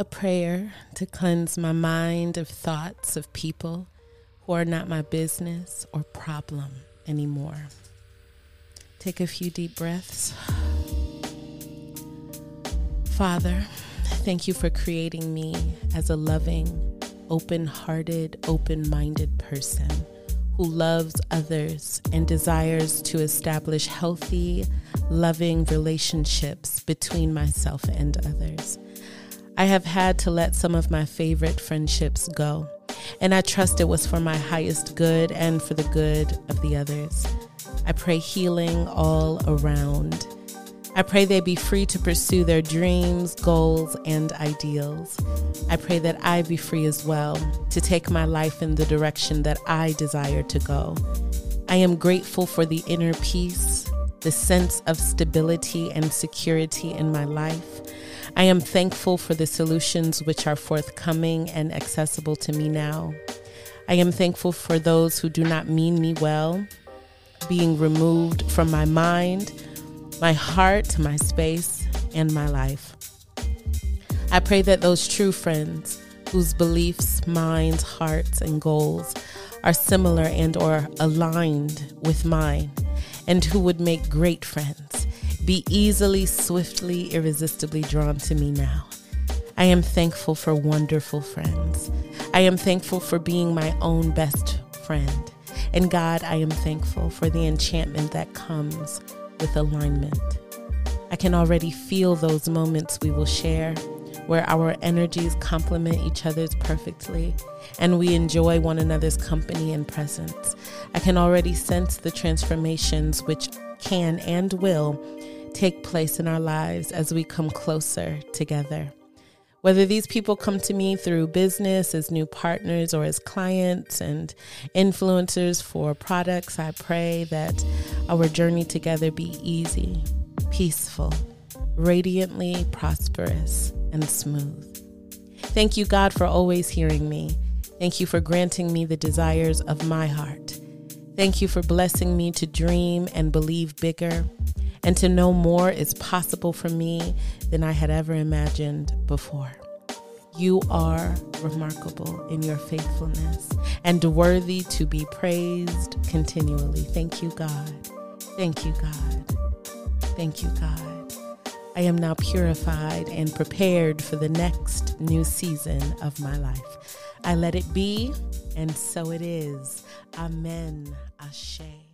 A prayer to cleanse my mind of thoughts of people who are not my business or problem anymore. Take a few deep breaths. Father, thank you for creating me as a loving, open hearted, open minded person who loves others and desires to establish healthy, loving relationships between myself and others. I have had to let some of my favorite friendships go, and I trust it was for my highest good and for the good of the others. I pray healing all around. I pray they be free to pursue their dreams, goals, and ideals. I pray that I be free as well to take my life in the direction that I desire to go. I am grateful for the inner peace, the sense of stability and security in my life. I am thankful for the solutions which are forthcoming and accessible to me now. I am thankful for those who do not mean me well being removed from my mind, my heart, my space, and my life. I pray that those true friends whose beliefs, minds, hearts, and goals are similar and or aligned with mine and who would make great friends be easily, swiftly, irresistibly drawn to me now. I am thankful for wonderful friends. I am thankful for being my own best friend. And God, I am thankful for the enchantment that comes with alignment. I can already feel those moments we will share where our energies complement each other's perfectly and we enjoy one another's company and presence. I can already sense the transformations which can and will take place in our lives as we come closer together. Whether these people come to me through business as new partners or as clients and influencers for products, I pray that our journey together be easy, peaceful, radiantly prosperous, and smooth. Thank you, God, for always hearing me. Thank you for granting me the desires of my heart. Thank you for blessing me to dream and believe bigger and to know more is possible for me than I had ever imagined before. You are remarkable in your faithfulness and worthy to be praised continually. Thank you, God. Thank you, God. Thank you, God. I am now purified and prepared for the next new season of my life. I let it be, and so it is. Amen. Ashe.